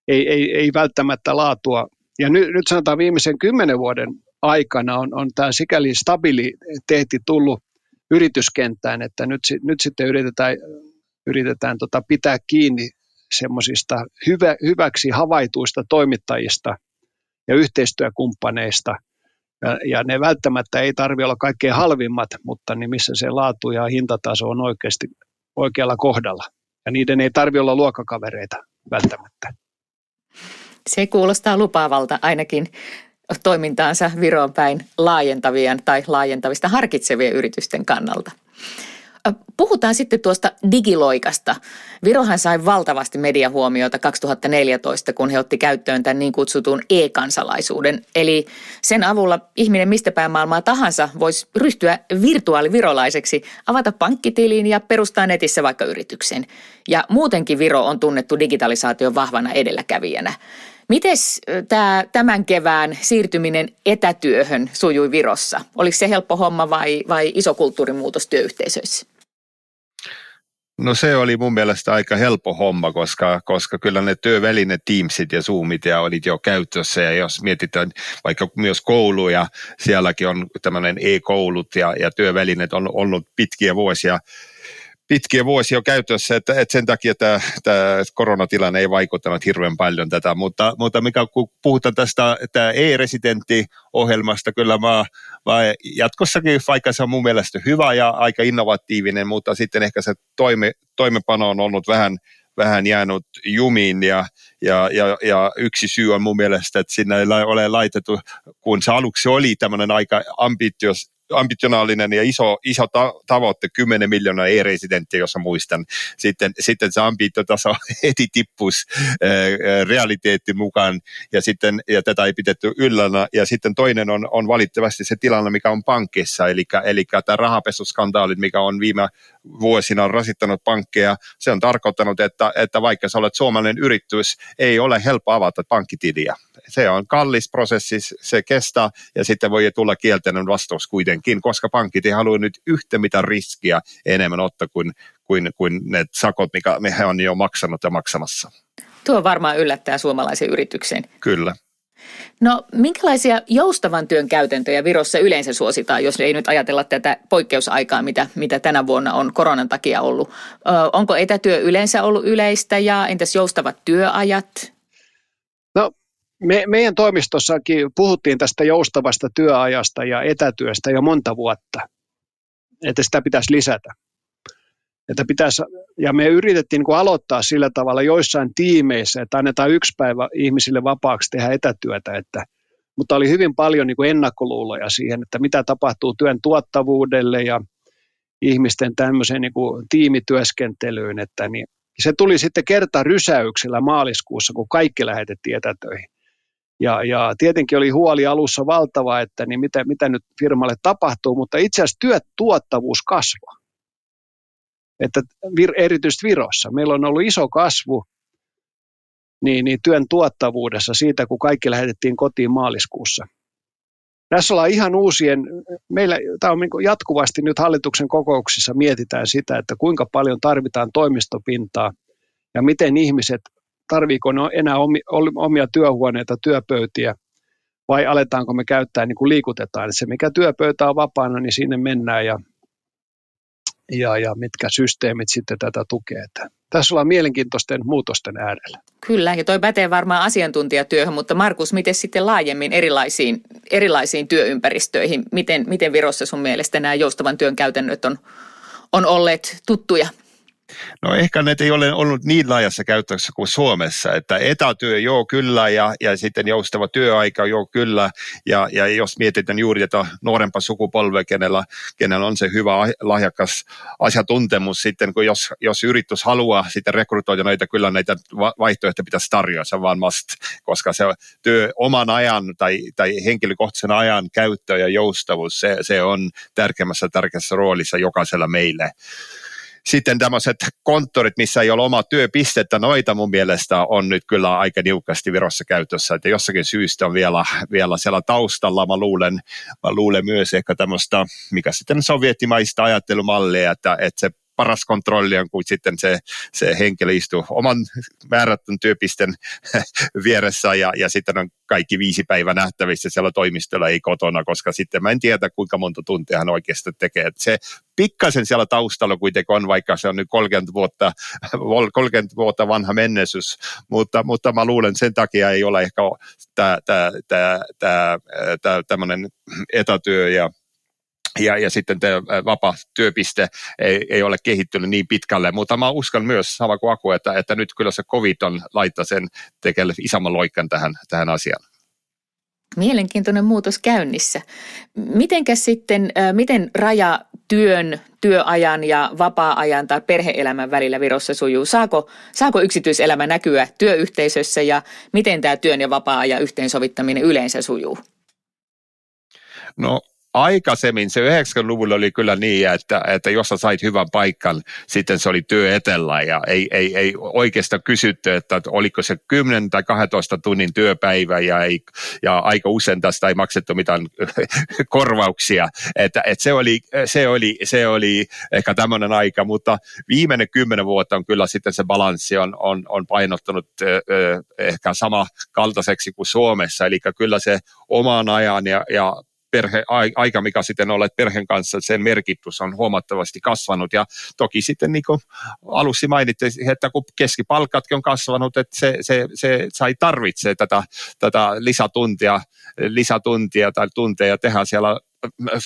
ei, ei, ei välttämättä laatua. Ja nyt, nyt sanotaan viimeisen kymmenen vuoden aikana on, on tämä sikäli stabiliteetti tullut yrityskenttään, että nyt, nyt sitten yritetään, yritetään tota pitää kiinni semmoisista hyvä, hyväksi havaituista toimittajista ja yhteistyökumppaneista. Ja, ja ne välttämättä ei tarvitse olla kaikkein halvimmat, mutta niin missä se laatu ja hintataso on oikeasti oikealla kohdalla. Ja niiden ei tarvitse olla luokkakavereita välttämättä. Se kuulostaa lupaavalta ainakin toimintaansa Viroon päin laajentavien tai laajentavista harkitsevien yritysten kannalta. Puhutaan sitten tuosta digiloikasta. Virohan sai valtavasti mediahuomiota 2014, kun he otti käyttöön tämän niin kutsutun e-kansalaisuuden. Eli sen avulla ihminen mistä päin maailmaa tahansa voisi ryhtyä virtuaalivirolaiseksi, avata pankkitilin ja perustaa netissä vaikka yrityksen. Ja muutenkin Viro on tunnettu digitalisaation vahvana edelläkävijänä. Miten tämä tämän kevään siirtyminen etätyöhön sujui Virossa? Oliko se helppo homma vai, vai iso kulttuurimuutos työyhteisöissä? No se oli mun mielestä aika helppo homma, koska, koska kyllä ne työvälineet, Teamsit ja Zoomit ja olit jo käytössä. Ja jos mietitään vaikka myös kouluja, sielläkin on tämmöinen e-koulut ja, ja työvälineet on ollut pitkiä vuosia pitkiä vuosia käytössä, että, että sen takia tämä, tämä koronatilanne ei vaikuttanut hirveän paljon tätä, mutta, mutta mikä, kun puhutaan tästä tämä e-residentti-ohjelmasta, kyllä mä, mä jatkossakin, vaikka se on mun mielestä hyvä ja aika innovatiivinen, mutta sitten ehkä se toime, toimepano on ollut vähän, vähän jäänyt jumiin ja, ja, ja, ja yksi syy on mun mielestä, että sinne ei ole laitettu, kun se aluksi oli tämmöinen aika ambitios, ambitionaalinen ja iso, iso ta- tavoite, 10 miljoonaa e-residenttiä, jossa muistan. Sitten, sitten se ambitiotaso heti tippus realiteetti mukaan ja, sitten, ja tätä ei pidetty yllänä. Ja sitten toinen on, on valitettavasti se tilanne, mikä on pankissa, eli, eli tämä rahapesuskandaalit, mikä on viime vuosina rasittanut pankkeja. Se on tarkoittanut, että, että vaikka sä olet suomalainen yritys, ei ole helppo avata pankkitiliä. Se on kallis prosessi, se kestää ja sitten voi tulla kielteinen vastaus kuitenkin, koska pankit ei halua nyt yhtä mitä riskiä enemmän ottaa kuin, kuin, kuin ne sakot, mikä me on jo maksanut ja maksamassa. Tuo varmaan yllättää suomalaisen yrityksen. Kyllä. No minkälaisia joustavan työn käytäntöjä Virossa yleensä suositaan, jos ei nyt ajatella tätä poikkeusaikaa, mitä, mitä tänä vuonna on koronan takia ollut? Ö, onko etätyö yleensä ollut yleistä ja entäs joustavat työajat? No me, meidän toimistossakin puhuttiin tästä joustavasta työajasta ja etätyöstä jo monta vuotta, että sitä pitäisi lisätä. Että pitäisi, ja me yritettiin niin aloittaa sillä tavalla joissain tiimeissä, että annetaan yksi päivä ihmisille vapaaksi tehdä etätyötä, että, mutta oli hyvin paljon niin ennakkoluuloja siihen, että mitä tapahtuu työn tuottavuudelle ja ihmisten tämmöiseen niin kuin tiimityöskentelyyn, että niin, se tuli sitten kerta rysäyksellä maaliskuussa, kun kaikki lähetettiin etätöihin. Ja, ja tietenkin oli huoli alussa valtava, että niin mitä, mitä nyt firmalle tapahtuu, mutta itse asiassa työtuottavuus kasvaa että vir, erityisesti Virossa meillä on ollut iso kasvu niin, niin työn tuottavuudessa siitä, kun kaikki lähetettiin kotiin maaliskuussa. Tässä ollaan ihan uusien, meillä tämä on niin jatkuvasti nyt hallituksen kokouksissa mietitään sitä, että kuinka paljon tarvitaan toimistopintaa ja miten ihmiset, tarviiko ne enää omia työhuoneita, työpöytiä vai aletaanko me käyttää niin kuin liikutetaan. Se mikä työpöytä on vapaana, niin sinne mennään ja ja, ja mitkä systeemit sitten tätä tukee. Että tässä ollaan mielenkiintoisten muutosten äärellä. Kyllä, ja toi pätee varmaan asiantuntijatyöhön, mutta Markus, miten sitten laajemmin erilaisiin, erilaisiin työympäristöihin? Miten, miten Virossa sun mielestä nämä joustavan työn käytännöt on, on olleet tuttuja? No ehkä ne ei ole ollut niin laajassa käytössä kuin Suomessa, että etätyö joo kyllä ja, ja sitten joustava työaika joo kyllä ja, ja jos mietitään juuri tätä nuorempaa sukupolvea, kenellä, kenellä on se hyvä lahjakas asiantuntemus sitten, kun jos, jos yritys haluaa sitten rekrytoida näitä, kyllä näitä vaihtoehtoja pitäisi tarjota, se vaan must, koska se työ oman ajan tai, tai henkilökohtaisen ajan käyttö ja joustavuus, se, se on tärkeimmässä tärkeässä roolissa jokaisella meille. Sitten tämmöiset konttorit, missä ei ole omaa työpistettä, noita mun mielestä on nyt kyllä aika niukasti Virossa käytössä, että jossakin syystä on vielä, vielä siellä taustalla, mä luulen, mä luulen myös ehkä tämmöistä, mikä sitten sovjettimaista ajattelumallia, että, että se paras kontrolli on, kun sitten se, se henkilö istuu oman määrätyn työpisten vieressä ja, ja sitten on kaikki viisi päivää nähtävissä siellä toimistolla, ei kotona, koska sitten mä en tiedä, kuinka monta tuntia hän oikeasti tekee. Se pikkasen siellä taustalla kuitenkin on, vaikka se on nyt 30 vuotta, 30 vuotta vanha menneisyys, mutta, mutta mä luulen, sen takia ei ole ehkä tämä tämmöinen etätyö ja ja, ja sitten tämä vapaa työpiste ei, ei ole kehittynyt niin pitkälle, mutta mä uskon myös sama kuin Aku, että, että nyt kyllä se COVID on laittaa sen tekelle isomman loikan tähän, tähän asiaan. Mielenkiintoinen muutos käynnissä. Mitenkäs sitten, miten raja työn, työajan ja vapaa-ajan tai perheelämän välillä Virossa sujuu? Saako, saako yksityiselämä näkyä työyhteisössä ja miten tämä työn ja vapaa-ajan yhteensovittaminen yleensä sujuu? No aikaisemmin se 90-luvulla oli kyllä niin, että, että jos sä sait hyvän paikan, sitten se oli työ etellä ja ei, ei, ei oikeastaan kysytty, että oliko se 10 tai 12 tunnin työpäivä ja, ei, ja aika usein tästä ei maksettu mitään korvauksia. Että, että se, oli, se, oli, se oli ehkä tämmöinen aika, mutta viimeinen kymmenen vuotta on kyllä sitten se balanssi on, on, on painottunut ehkä sama kaltaiseksi kuin Suomessa, eli kyllä se oman ajan ja, ja perhe, aika, mikä sitten olet perheen kanssa, sen merkitys on huomattavasti kasvanut. Ja toki sitten niin kuin alussa mainitte, että kun keskipalkatkin on kasvanut, että se, se, se sai tarvitsee tätä, tätä lisätuntia, lisätuntia tai tunteja tehdä siellä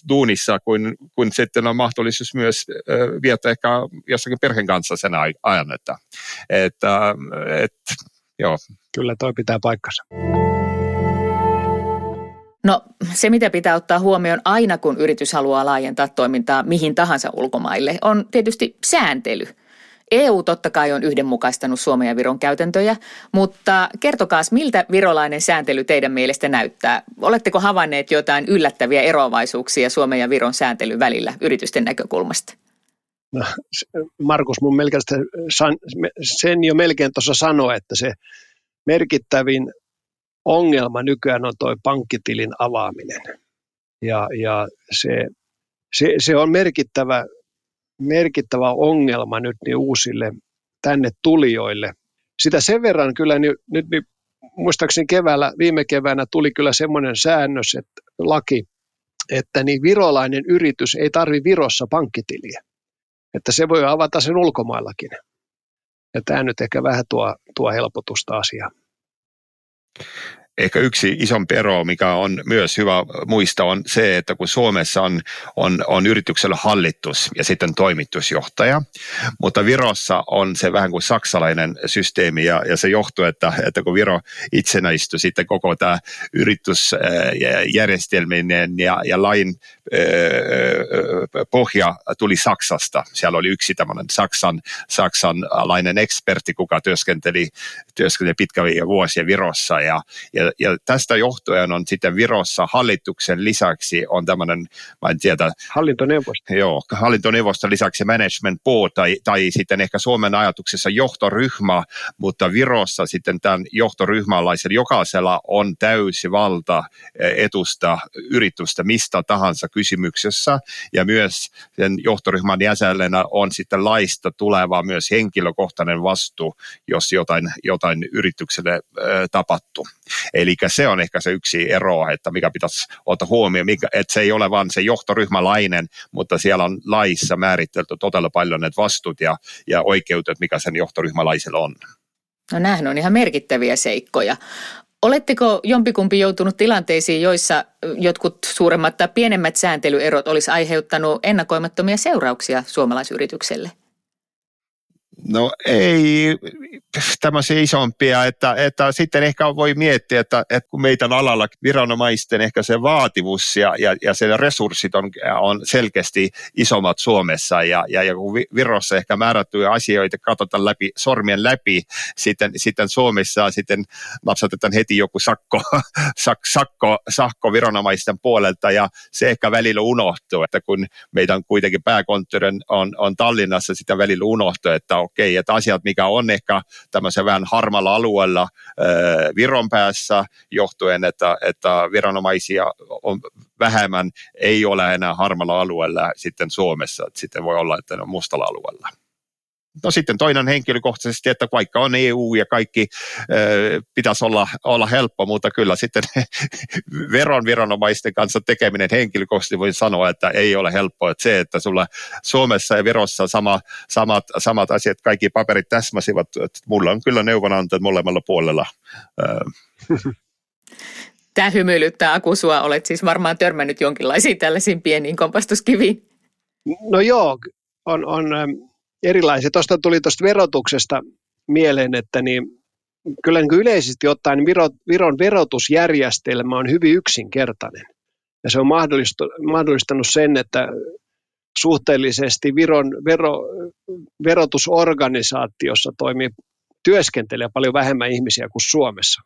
duunissa, kun, kun sitten on mahdollisuus myös viettää ehkä jossakin perheen kanssa sen ajan. Että, että, että, joo. Kyllä toi pitää paikkansa. No se, mitä pitää ottaa huomioon aina, kun yritys haluaa laajentaa toimintaa mihin tahansa ulkomaille, on tietysti sääntely. EU totta kai on yhdenmukaistanut Suomen ja Viron käytäntöjä, mutta kertokaas, miltä virolainen sääntely teidän mielestä näyttää? Oletteko havainneet jotain yllättäviä eroavaisuuksia Suomen ja Viron sääntelyn välillä yritysten näkökulmasta? No, Markus, mun melkein sen jo melkein tuossa sanoi, että se merkittävin ongelma nykyään on tuo pankkitilin avaaminen. Ja, ja se, se, se, on merkittävä, merkittävä ongelma nyt niin uusille tänne tulijoille. Sitä sen verran kyllä nyt, nyt niin muistaakseni keväällä, viime keväänä tuli kyllä semmoinen säännös, että laki, että niin virolainen yritys ei tarvi Virossa pankkitiliä. Että se voi avata sen ulkomaillakin. Ja tämä nyt ehkä vähän tuo, tuo helpotusta asiaan ehkä yksi isompi ero, mikä on myös hyvä muistaa, on se, että kun Suomessa on, on, on yrityksellä hallitus ja sitten toimitusjohtaja, mutta Virossa on se vähän kuin saksalainen systeemi ja, ja se johtuu, että, että kun Viro itsenäistyi sitten koko tämä yritysjärjestelminen ja, ja lain pohja tuli Saksasta. Siellä oli yksi tämmöinen Saksan, saksanlainen ekspertti, kuka työskenteli, työskenteli pitkiä vuosia Virossa ja, ja ja, tästä johtuen on sitten Virossa hallituksen lisäksi on tämmöinen, mä en tiedä. Hallintoneuvosto. Joo, hallintoneuvoston lisäksi management board tai, tai sitten ehkä Suomen ajatuksessa johtoryhmä, mutta Virossa sitten tämän johtoryhmälaisen jokaisella on täysi valta etusta yritystä mistä tahansa kysymyksessä ja myös sen johtoryhmän jäsenenä on sitten laista tuleva myös henkilökohtainen vastuu, jos jotain, jotain yritykselle tapahtuu. Eli se on ehkä se yksi ero, että mikä pitäisi ottaa huomioon, mikä, että se ei ole vain se johtoryhmälainen, mutta siellä on laissa määritelty todella paljon ne vastuut ja, ja oikeutet, mikä sen johtoryhmälaisella on. No nämähän on ihan merkittäviä seikkoja. Oletteko jompikumpi joutunut tilanteisiin, joissa jotkut suuremmat tai pienemmät sääntelyerot olisi aiheuttanut ennakoimattomia seurauksia suomalaisyritykselle? No ei tämmöisiä isompia, että, että sitten ehkä voi miettiä, että, että kun meidän alalla viranomaisten ehkä se vaatimus ja, ja, ja se resurssit on, on selkeästi isommat Suomessa ja, ja, ja kun Virossa ehkä määrättyjä asioita katsotaan läpi, sormien läpi, sitten, sitten Suomessa sitten napsatetaan heti joku sakko, sak, sakko, sakko viranomaisten puolelta ja se ehkä välillä unohtuu, että kun meidän kuitenkin pääkonttori on, on Tallinnassa, sitä välillä unohtuu, että okei, että asiat, mikä on ehkä tämmöisen vähän harmalla alueella Viron päässä johtuen, että, että viranomaisia on vähemmän, ei ole enää harmalla alueella sitten Suomessa, että sitten voi olla, että ne on mustalla alueella. No sitten toinen henkilökohtaisesti, että vaikka on EU ja kaikki pitäisi olla, olla helppo, mutta kyllä sitten veron viranomaisten kanssa tekeminen henkilökohtaisesti voi sanoa, että ei ole helppoa. Että se, että sulla Suomessa ja Virossa sama, samat, samat asiat, kaikki paperit täsmäsivät, että mulla on kyllä neuvonantajat molemmalla puolella. Tämä hymyilyttää Akusua. Olet siis varmaan törmännyt jonkinlaisiin tällaisiin pieniin kompastuskiviin. No joo, on, on erilaisia. Tuosta tuli tuosta verotuksesta mieleen, että niin, kyllä niin yleisesti ottaen niin Viro, Viron verotusjärjestelmä on hyvin yksinkertainen. Ja se on mahdollistanut sen, että suhteellisesti Viron vero, verotusorganisaatiossa toimii, työskentelee paljon vähemmän ihmisiä kuin Suomessa.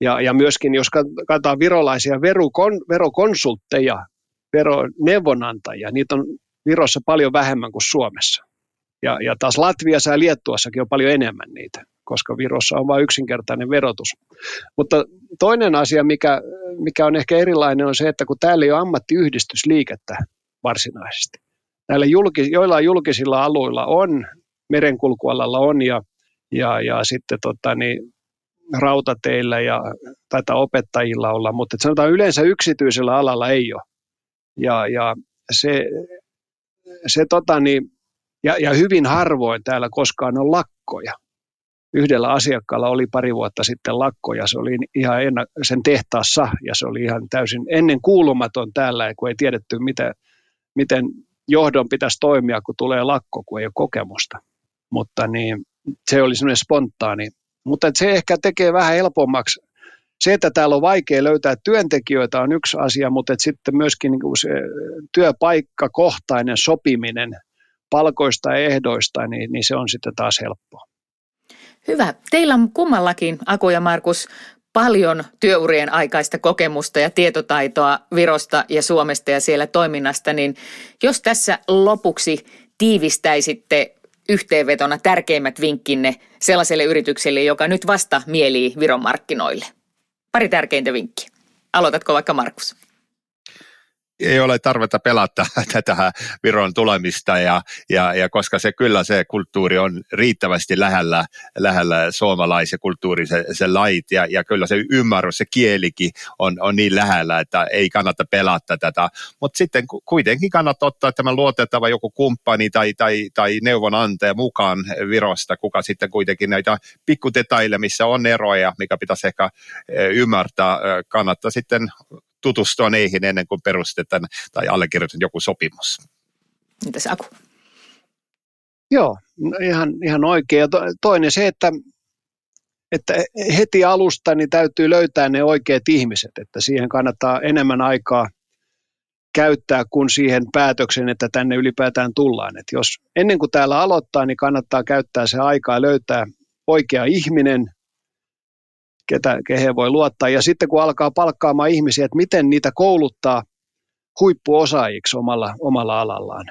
Ja, ja myöskin jos katsotaan virolaisia verukon, verokonsultteja, veroneuvonantajia, niitä on Virossa paljon vähemmän kuin Suomessa. Ja, ja taas Latviassa ja Liettuassakin on paljon enemmän niitä, koska Virossa on vain yksinkertainen verotus. Mutta toinen asia, mikä, mikä on ehkä erilainen, on se, että kun täällä ei ole ammattiyhdistysliikettä varsinaisesti. Näillä julkis, joillain julkisilla alueilla on, merenkulkualalla on ja, ja, ja sitten tota, niin, rautateillä ja taitaa opettajilla olla, mutta sanotaan yleensä yksityisellä alalla ei ole. Ja, ja se, se tota, niin, ja, ja hyvin harvoin täällä koskaan on lakkoja. Yhdellä asiakkaalla oli pari vuotta sitten lakko ja se oli ihan enna, sen tehtaassa ja se oli ihan täysin ennen kuulumaton täällä, kun ei tiedetty, miten, miten johdon pitäisi toimia, kun tulee lakko, kun ei ole kokemusta. Mutta niin, se oli semmoinen spontaani. Mutta se ehkä tekee vähän helpommaksi. Se, että täällä on vaikea löytää työntekijöitä on yksi asia, mutta sitten myöskin niin se työpaikkakohtainen sopiminen – palkoista ja ehdoista, niin, niin se on sitten taas helppoa. Hyvä. Teillä on kummallakin, Aku ja Markus, paljon työurien aikaista kokemusta ja tietotaitoa Virosta ja Suomesta ja siellä toiminnasta, niin jos tässä lopuksi tiivistäisitte yhteenvetona tärkeimmät vinkkinne sellaiselle yritykselle, joka nyt vasta mielii Viron markkinoille. Pari tärkeintä vinkkiä. Aloitatko vaikka Markus? Ei ole tarvetta pelata tätä Viron tulemista ja, ja, ja koska se kyllä se kulttuuri on riittävästi lähellä, lähellä suomalaisen kulttuuri, se, se lait ja, ja kyllä se ymmärrys, se kielikin on, on niin lähellä, että ei kannata pelata tätä. Mutta sitten kuitenkin kannattaa ottaa tämä luotettava joku kumppani tai, tai, tai neuvonantaja mukaan Virosta, kuka sitten kuitenkin näitä pikkudetaille, missä on eroja, mikä pitäisi ehkä eh, ymmärtää, eh, kannattaa sitten tutustua niihin ennen kuin perustetaan tai allekirjoitetaan joku sopimus. Mitäs Aku? Joo, no ihan, ihan oikein. Ja toinen se, että, että heti alusta niin täytyy löytää ne oikeat ihmiset, että siihen kannattaa enemmän aikaa käyttää kuin siihen päätöksen, että tänne ylipäätään tullaan. Et jos ennen kuin täällä aloittaa, niin kannattaa käyttää se aikaa löytää oikea ihminen, ketä, kehen voi luottaa. Ja sitten kun alkaa palkkaamaan ihmisiä, että miten niitä kouluttaa huippuosaajiksi omalla, omalla alallaan.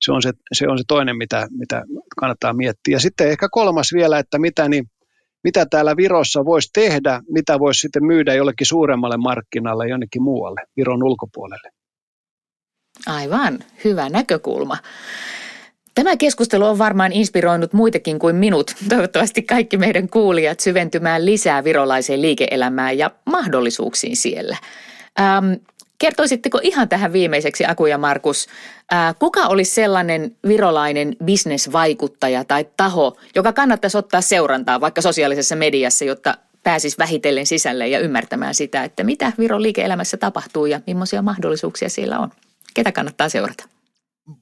Se on se, se on se toinen, mitä, mitä kannattaa miettiä. Ja sitten ehkä kolmas vielä, että mitä, niin, mitä täällä Virossa voisi tehdä, mitä voisi sitten myydä jollekin suuremmalle markkinalle jonnekin muualle, Viron ulkopuolelle. Aivan, hyvä näkökulma. Tämä keskustelu on varmaan inspiroinut muitakin kuin minut, toivottavasti kaikki meidän kuulijat syventymään lisää virolaiseen liike-elämään ja mahdollisuuksiin siellä. Ähm, kertoisitteko ihan tähän viimeiseksi, Aku ja Markus, äh, kuka olisi sellainen virolainen bisnesvaikuttaja tai taho, joka kannattaisi ottaa seurantaa vaikka sosiaalisessa mediassa, jotta pääsisi vähitellen sisälle ja ymmärtämään sitä, että mitä Viron liike-elämässä tapahtuu ja millaisia mahdollisuuksia siellä on? Ketä kannattaa seurata?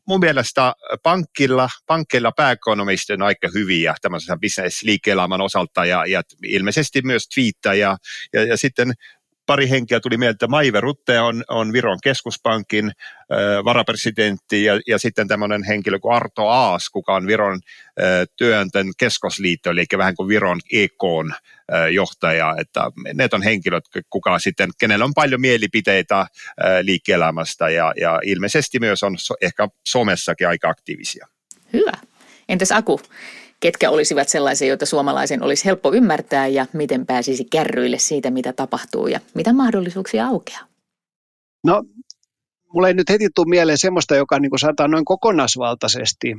Mun mielestä pankilla, pankkeilla pääekonomistit on aika hyviä tämmöisen business-liike-elämän osalta ja, ja ilmeisesti myös twiittaa ja, ja, ja sitten pari henkeä tuli mieltä, että Maive Rutte on, on Viron keskuspankin äh, varapresidentti ja, ja sitten tämmöinen henkilö kuin Arto Aas, kuka on Viron äh, työnten keskosliitto, eli vähän kuin Viron EKn äh, johtaja, että ne on henkilöt, kuka sitten, kenellä on paljon mielipiteitä äh, liike-elämästä ja, ja ilmeisesti myös on so, ehkä somessakin aika aktiivisia. Hyvä. Entäs Aku? Ketkä olisivat sellaisia, joita suomalaisen olisi helppo ymmärtää ja miten pääsisi kärryille siitä, mitä tapahtuu ja mitä mahdollisuuksia aukeaa? No, mulle ei nyt heti tule mieleen semmoista, joka niin sanotaan noin kokonaisvaltaisesti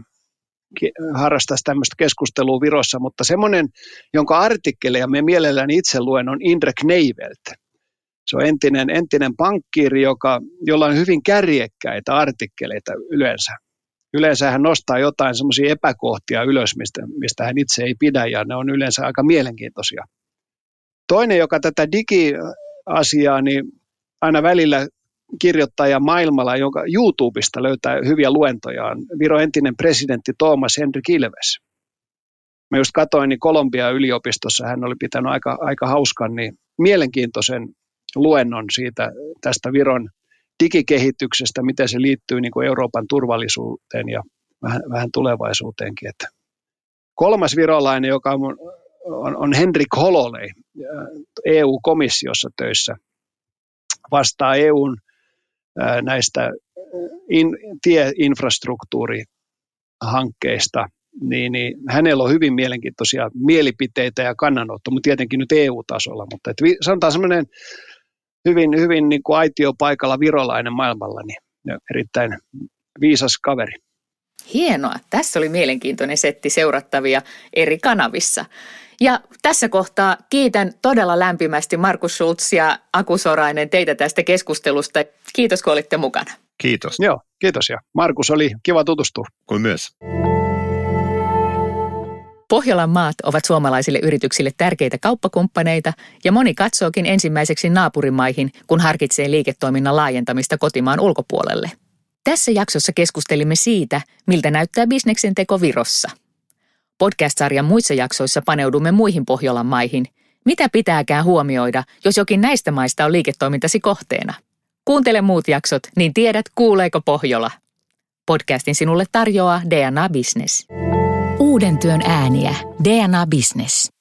harrastaisi tämmöistä keskustelua Virossa, mutta semmoinen, jonka artikkeleja me mielelläni itse luen, on Indrek Neivelt. Se on entinen, entinen pankkiiri, joka, jolla on hyvin kärjekkäitä artikkeleita yleensä yleensä hän nostaa jotain semmoisia epäkohtia ylös, mistä, mistä hän itse ei pidä, ja ne on yleensä aika mielenkiintoisia. Toinen, joka tätä digiasiaa, niin aina välillä kirjoittaja maailmalla, jonka YouTubesta löytää hyviä luentoja, on Viro entinen presidentti Thomas Henry Kilves. Mä just katsoin, niin Kolumbia yliopistossa hän oli pitänyt aika, aika hauskan, niin mielenkiintoisen luennon siitä tästä Viron digikehityksestä, miten se liittyy niin kuin Euroopan turvallisuuteen ja vähän, vähän tulevaisuuteenkin. Että kolmas virolainen, joka on, on, on Henrik Hololei, EU-komissiossa töissä, vastaa EUn näistä in, tieinfrastruktuurihankkeista, niin, niin hänellä on hyvin mielenkiintoisia mielipiteitä ja kannanotto, mutta tietenkin nyt EU-tasolla. Mutta et sanotaan semmoinen hyvin, hyvin niin kuin aitiopaikalla virolainen maailmalla, niin erittäin viisas kaveri. Hienoa. Tässä oli mielenkiintoinen setti seurattavia eri kanavissa. Ja tässä kohtaa kiitän todella lämpimästi Markus Schultz ja Aku Sorainen teitä tästä keskustelusta. Kiitos kun olitte mukana. Kiitos. Joo, kiitos ja Markus oli kiva tutustua. Kuin myös. Pohjolan maat ovat suomalaisille yrityksille tärkeitä kauppakumppaneita ja moni katsookin ensimmäiseksi naapurimaihin, kun harkitsee liiketoiminnan laajentamista kotimaan ulkopuolelle. Tässä jaksossa keskustelimme siitä, miltä näyttää bisneksen teko Virossa. Podcast-sarjan muissa jaksoissa paneudumme muihin Pohjolan maihin. Mitä pitääkään huomioida, jos jokin näistä maista on liiketoimintasi kohteena? Kuuntele muut jaksot, niin tiedät kuuleeko Pohjola. Podcastin sinulle tarjoaa DNA Business. Uuden työn ääniä. DNA Business.